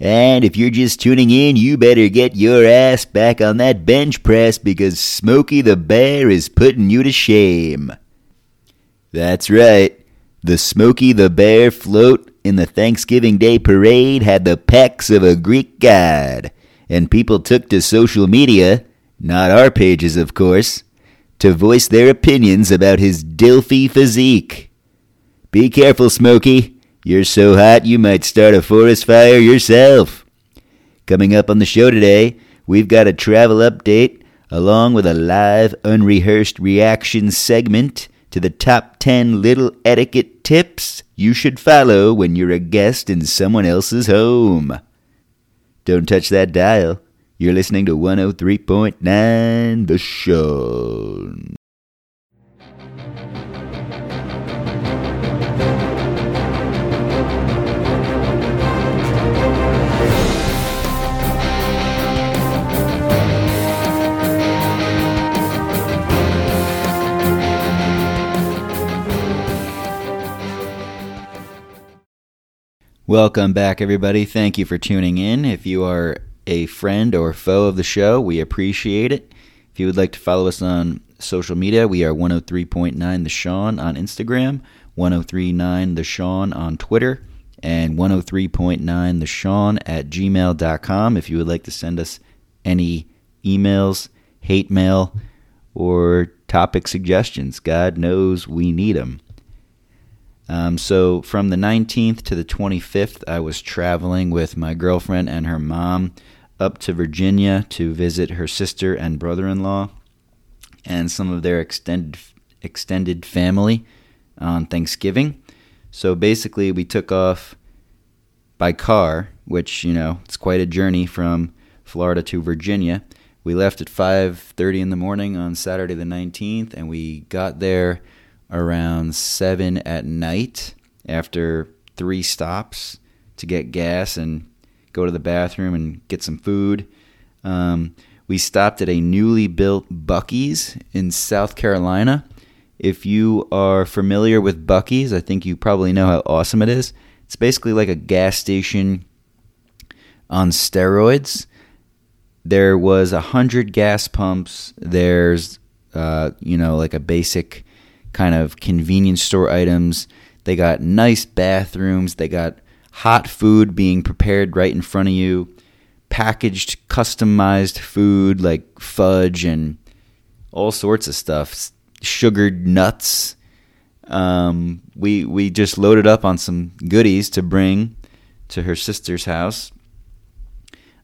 And if you're just tuning in, you better get your ass back on that bench press because Smokey the Bear is putting you to shame. That's right. The Smokey the Bear float in the Thanksgiving Day parade had the pecs of a Greek god, and people took to social media, not our pages, of course, to voice their opinions about his Dilfy physique. Be careful, Smokey. You're so hot you might start a forest fire yourself. Coming up on the show today, we've got a travel update along with a live, unrehearsed reaction segment to the top 10 little etiquette tips you should follow when you're a guest in someone else's home. Don't touch that dial. You're listening to 103.9 The Show. Welcome back, everybody. Thank you for tuning in. If you are a friend or foe of the show, we appreciate it. If you would like to follow us on social media, we are 103.9 The Sean on Instagram, 1039 The Sean on Twitter, and 103.9 The Sean at gmail.com if you would like to send us any emails, hate mail, or topic suggestions. God knows we need them. Um, so from the 19th to the 25th, I was traveling with my girlfriend and her mom up to Virginia to visit her sister and brother-in-law and some of their extended extended family on Thanksgiving. So basically, we took off by car, which you know it's quite a journey from Florida to Virginia. We left at 5:30 in the morning on Saturday the 19th, and we got there around 7 at night after three stops to get gas and go to the bathroom and get some food. Um, we stopped at a newly built Buc-ee's in South Carolina. If you are familiar with Buc-ee's, I think you probably know how awesome it is. It's basically like a gas station on steroids. There was a hundred gas pumps. There's, uh, you know, like a basic kind of convenience store items. They got nice bathrooms. They got hot food being prepared right in front of you, packaged, customized food like fudge and all sorts of stuff, sugared nuts. Um, we we just loaded up on some goodies to bring to her sister's house.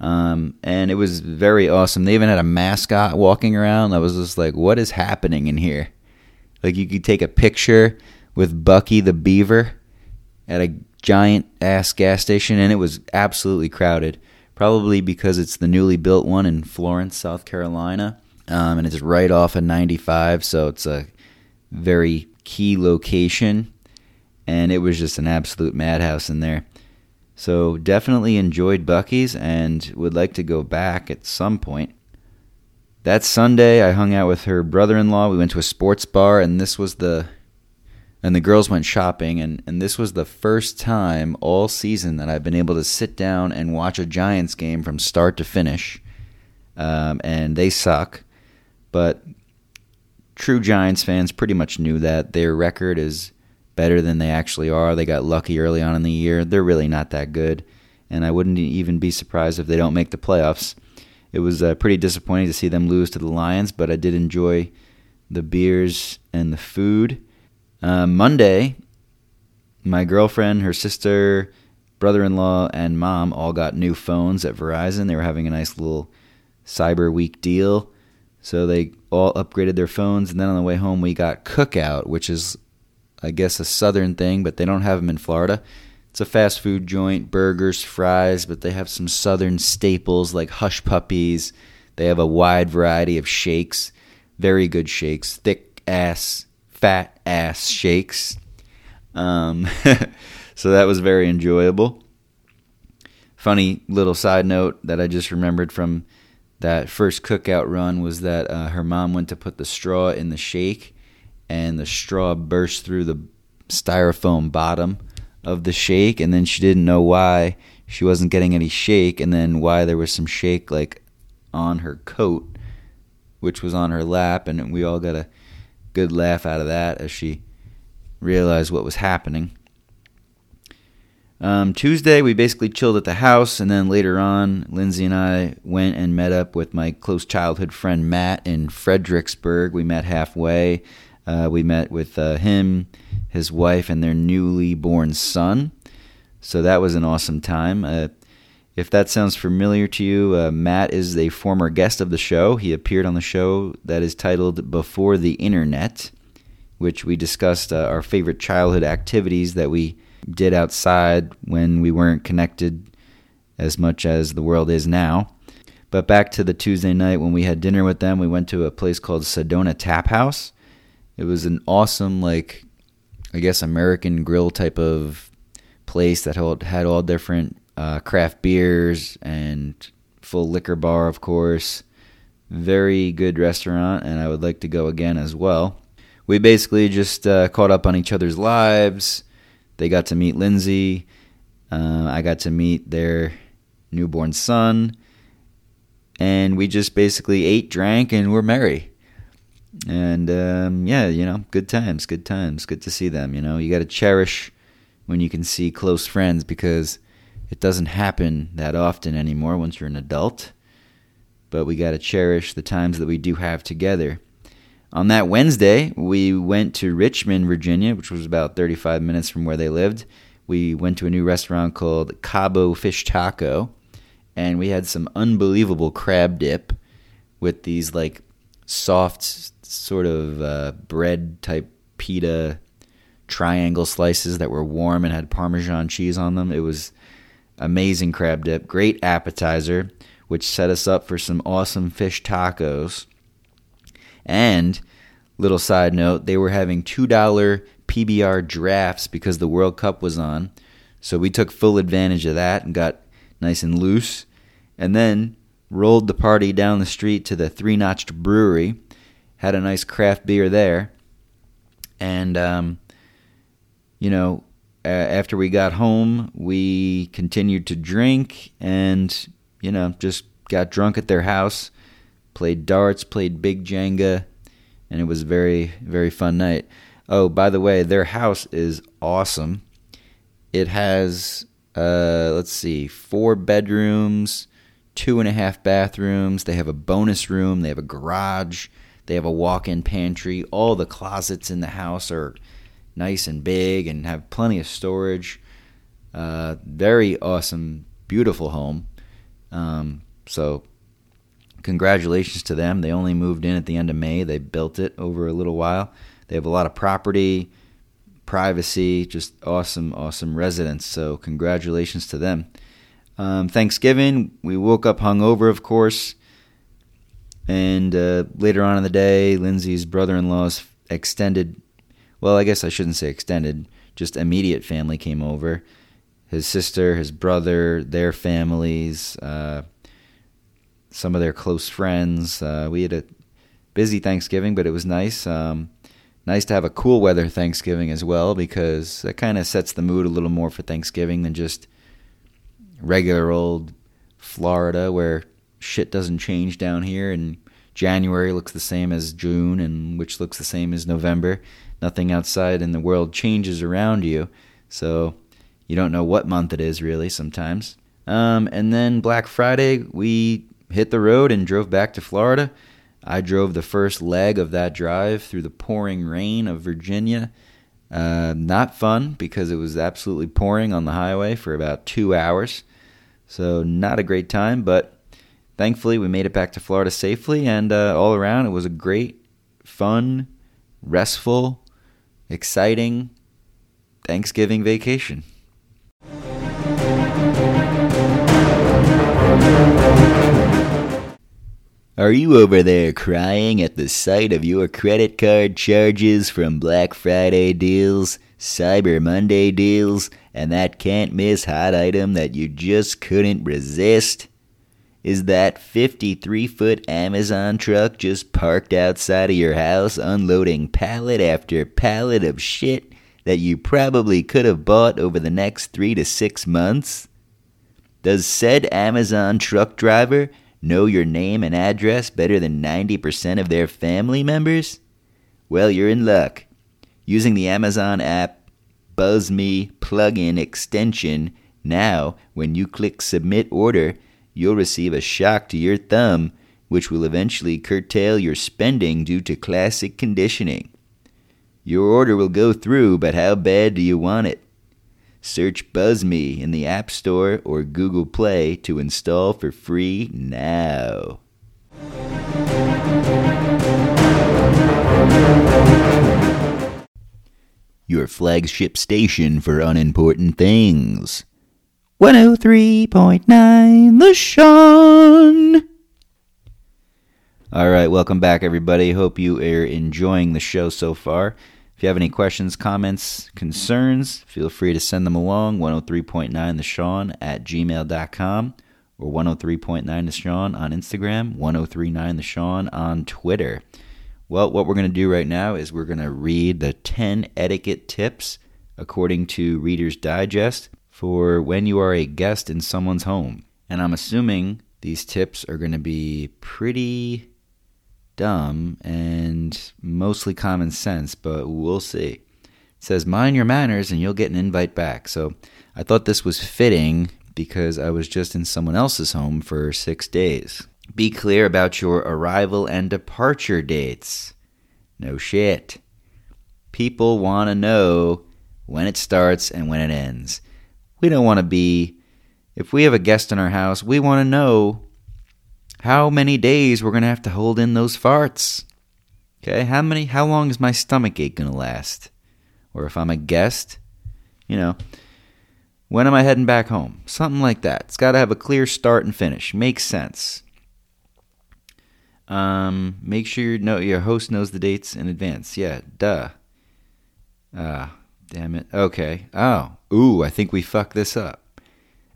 Um, and it was very awesome. They even had a mascot walking around. I was just like, what is happening in here? Like you could take a picture with Buc-ee the Beaver at a giant ass gas station, and it was absolutely crowded. Probably because it's the newly built one in Florence, South Carolina, um, and it's right off of 95, so it's a very key location. And it was just an absolute madhouse in there. So definitely enjoyed Buc-ee's and would like to go back at some point. That Sunday, I hung out with her brother-in-law. We went to a sports bar, and this was the and the girls went shopping and, and this was the first time all season that I've been able to sit down and watch a Giants game from start to finish. Um, and they suck, but true Giants fans pretty much knew that their record is better than they actually are. They got lucky early on in the year. They're really not that good, and I wouldn't even be surprised if they don't make the playoffs. It was uh, pretty disappointing to see them lose to the Lions, but I did enjoy the beers and the food. Uh, Monday, my girlfriend, her sister, brother in law, and mom all got new phones at Verizon. They were having a nice little Cyber Week deal. So they all upgraded their phones. And then on the way home, we got Cookout, which is, I guess, a southern thing, but they don't have them in Florida. It's a fast food joint, burgers, fries, but they have some southern staples like hush puppies. They have a wide variety of shakes, very good shakes, thick ass fat ass shakes. Um, so that was very enjoyable. Funny little side note that I just remembered from that first cookout run was that uh, her mom went to put the straw in the shake and the straw burst through the styrofoam bottom of the shake, and then she didn't know why she wasn't getting any shake, and then why there was some shake like on her coat, which was on her lap, and we all got a good laugh out of that as she realized what was happening. Um, Tuesday, we basically chilled at the house, and then later on, Lindsay and I went and met up with my close childhood friend Matt in Fredericksburg. We met halfway. Uh, we met with uh, him, his wife, and their newly born son. So that was an awesome time. Uh, if that sounds familiar to you, uh, Matt is a former guest of the show. He appeared on the show that is titled Before the Internet, which we discussed uh, our favorite childhood activities that we did outside when we weren't connected as much as the world is now. But back to the Tuesday night when we had dinner with them, we went to a place called Sedona Tap House. It was an awesome, like, I guess, American grill type of place that had all different uh, craft beers and full liquor bar, of course. Very good restaurant, and I would like to go again as well. We basically just uh, caught up on each other's lives they got to meet Lindsay. Uh, I got to meet their newborn son. And we just basically ate, drank, and were merry. And um, yeah, you know, good times, good times. Good to see them. You know, you got to cherish when you can see close friends because it doesn't happen that often anymore once you're an adult. But we got to cherish the times that we do have together. On that Wednesday, we went to Richmond, Virginia, which was about 35 minutes from where they lived. We went to a new restaurant called Cabo Fish Taco, and we had some unbelievable crab dip with these like soft, sort of uh, bread type pita triangle slices that were warm and had Parmesan cheese on them. It was amazing crab dip, great appetizer, which set us up for some awesome fish tacos. And little side note, they were having $2 PBR drafts because the World Cup was on. So we took full advantage of that and got nice and loose. And then rolled the party down the street to the Three Notch'd Brewery, had a nice craft beer there. And, um, you know, uh, after we got home, we continued to drink and, you know, just got drunk at their house played darts, played big Jenga, and it was a very, very fun night. Oh, by the way, their house is awesome. It has, uh, let's see, four bedrooms, two and a half bathrooms. They have a bonus room. They have a garage. They have a walk in pantry. All the closets in the house are nice and big and have plenty of storage. Uh, very awesome, beautiful home. Um, so congratulations to them. They only moved in at the end of May. They built it over a little while. They have a lot of property, privacy, just awesome, awesome residence. So, congratulations to them. Um, Thanksgiving, we woke up hungover, of course. And uh, later on in the day, Lindsay's brother in law's extended, well, I guess I shouldn't say extended, just immediate family came over. His sister, his brother, their families, uh, some of their close friends. Uh, we had a busy Thanksgiving, but it was nice. Um, nice to have a cool weather Thanksgiving as well because that kind of sets the mood a little more for Thanksgiving than just regular old Florida where shit doesn't change down here and January looks the same as June and which looks the same as November. Nothing outside in the world changes around you. So you don't know what month it is really sometimes. Um, and then Black Friday, we hit the road and drove back to Florida. I drove the first leg of that drive through the pouring rain of Virginia. Uh, not fun because it was absolutely pouring on the highway for about two hours. So, not a great time, but thankfully we made it back to Florida safely. And uh, all around, it was a great, fun, restful, exciting Thanksgiving vacation. Are you over there crying at the sight of your credit card charges from Black Friday deals, Cyber Monday deals, and that can't miss hot item that you just couldn't resist? Is that 53 foot Amazon truck just parked outside of your house unloading pallet after pallet of shit that you probably could have bought over the next three to six months? Does said Amazon truck driver know your name and address better than 90% of their family members? Well, you're in luck. Using the Amazon app BuzzMe plugin extension, now when you click Submit Order, you'll receive a shock to your thumb, which will eventually curtail your spending due to classic conditioning. Your order will go through, but how bad do you want it? Search BuzzMe in the App Store or Google Play to install for free now. Your flagship station for unimportant things. 103.9 The Sean. All right, welcome back, everybody. Hope you are enjoying the show so far. If you have any questions, comments, concerns, feel free to send them along 103.9 The Sean at gmail.com or 103.9 The Sean on Instagram, 1039 The Sean on Twitter. Well, what we're going to do right now is we're going to read the 10 etiquette tips according to Reader's Digest for when you are a guest in someone's home. And I'm assuming these tips are going to be pretty dumb and mostly common sense, but we'll see. It says, Mind your manners and you'll get an invite back. So I thought this was fitting because I was just in someone else's home for six days. Be clear about your arrival and departure dates. No shit. People want to know when it starts and when it ends. We don't want to be, if we have a guest in our house, we want to know how many days we're going to have to hold in those farts. Okay, how many, how long is my stomach ache going to last? Or if I'm a guest, you know, when am I heading back home? Something like that. It's got to have a clear start and finish. Makes sense. Um, make sure your know your host knows the dates in advance. Yeah, duh. Ah, damn it. Okay. Oh, ooh, I think we fucked this up.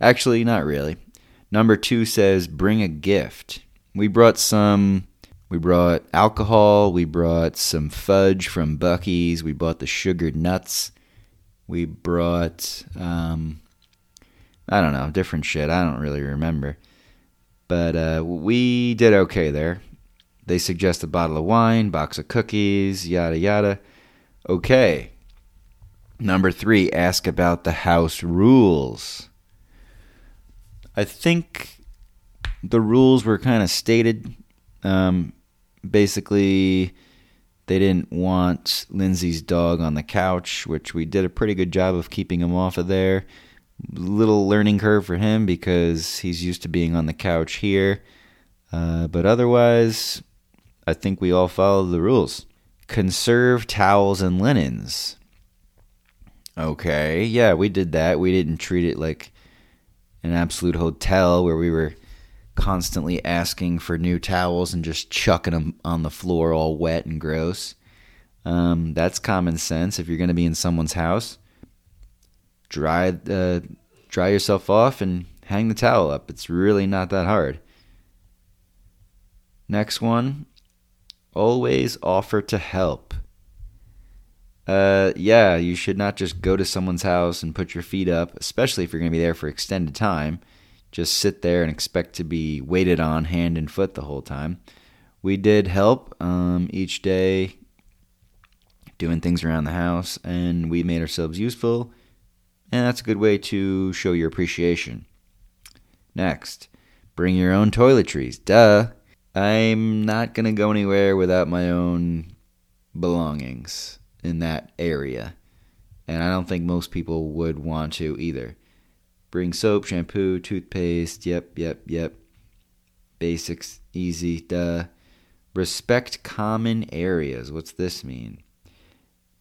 Actually, not really. Number two says bring a gift. We brought some. We brought alcohol. We brought some fudge from Buc-ee's. We bought the sugared nuts. We brought, um, I don't know, different shit. I don't really remember. But uh, we did okay there. They suggest a bottle of wine, box of cookies, yada yada. Okay. Number three, ask about the house rules. I think the rules were kind of stated. Um, basically, they didn't want Lindsay's dog on the couch, which we did a pretty good job of keeping him off of there. Little learning curve for him because he's used to being on the couch here. Uh, but otherwise, I think we all followed the rules. Conserve towels and linens. Okay, yeah, we did that. We didn't treat it like an absolute hotel where we were constantly asking for new towels and just chucking them on the floor all wet and gross. Um, that's common sense. If you're going to be in someone's house, dry uh, dry yourself off and hang the towel up. It's really not that hard. Next one, always offer to help. Uh, yeah, you should not just go to someone's house and put your feet up, especially if you're going to be there for extended time. Just sit there and expect to be waited on hand and foot the whole time. We did help um, each day doing things around the house, and we made ourselves useful, and that's a good way to show your appreciation. Next, bring your own toiletries. Duh. I'm not going to go anywhere without my own belongings in that area. And I don't think most people would want to either. Bring soap, shampoo, toothpaste. Yep, yep, yep. Basics, easy, duh. Respect common areas. What's this mean?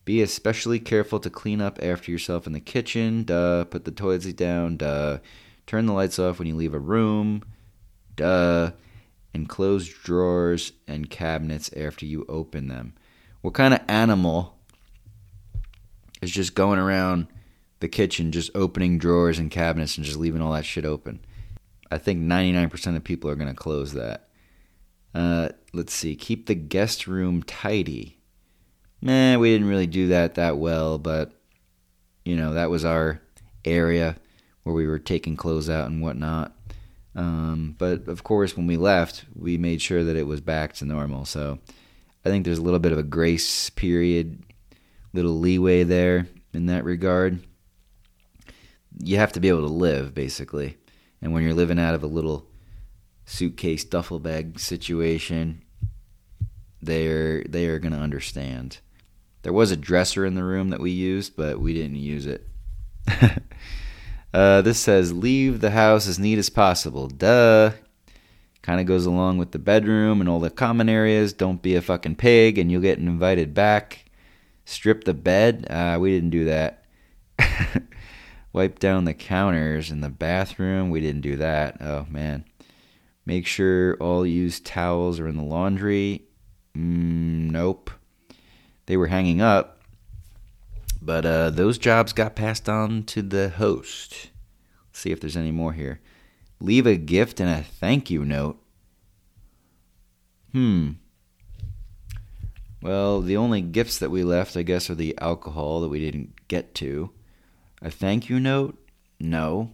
Be especially careful to clean up after yourself in the kitchen. Duh. Put the toilet down. Duh. Turn the lights off when you leave a room. Duh and close drawers and cabinets after you open them. What kind of animal is just going around the kitchen, just opening drawers and cabinets and just leaving all that shit open? I think 99% of people are going to close that. Uh, let's see. Keep the guest room tidy. Nah, we didn't really do that that well, but you know that was our area where we were taking clothes out and whatnot. Um, but of course, when we left, we made sure that it was back to normal. So I think there's a little bit of a grace period, little leeway there in that regard. You have to be able to live, basically. And when you're living out of a little suitcase duffel bag situation, they're they are going to understand. There was a dresser in the room that we used, but we didn't use it. Uh, this says, leave the house as neat as possible. Duh. Kind of goes along with the bedroom and all the common areas. Don't be a fucking pig and you'll get invited back. Strip the bed. Uh, we didn't do that. Wipe down the counters in the bathroom. We didn't do that. Oh, man. Make sure all used towels are in the laundry. Mm, nope. They were hanging up, but uh, those jobs got passed on to the host. Let's see if there's any more here. Leave a gift and a thank you note. Hmm. Well, the only gifts that we left, I guess, are the alcohol that we didn't get to. A thank you note? No.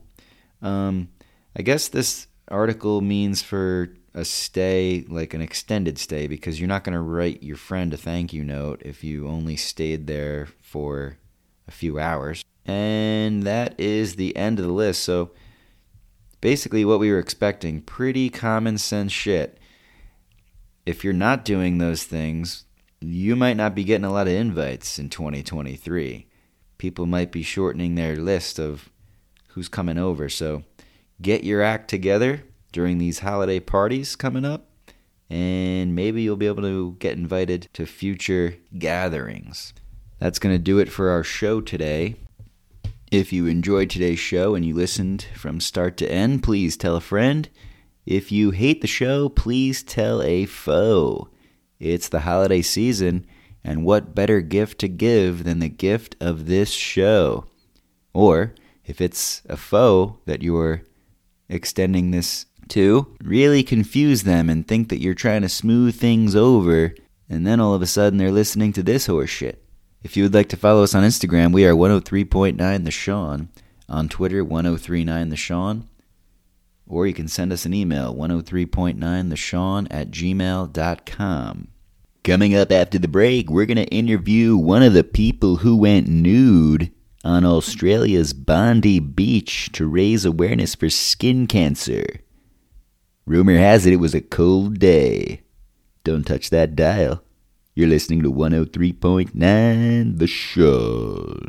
Um, I guess this article means for a stay, like an extended stay, because you're not going to write your friend a thank you note if you only stayed there for a few hours. And that is the end of the list. So basically, what we were expecting pretty common sense shit. If you're not doing those things, you might not be getting a lot of invites in 2023. People might be shortening their list of who's coming over. So get your act together during these holiday parties coming up, and maybe you'll be able to get invited to future gatherings. That's going to do it for our show today. If you enjoyed today's show and you listened from start to end, please tell a friend. If you hate the show, please tell a foe. It's the holiday season, and what better gift to give than the gift of this show? Or, if it's a foe that you're extending this to, really confuse them and think that you're trying to smooth things over, and then all of a sudden they're listening to this horse shit. If you would like to follow us on Instagram, we are 103.9 The Sean. On Twitter, 1039 The Sean. Or you can send us an email, 103.9 The Sean at gmail.com. Coming up after the break, we're going to interview one of the people who went nude on Australia's Bondi Beach to raise awareness for skin cancer. Rumor has it it was a cold day. Don't touch that dial. You're listening to 103.9 The Show.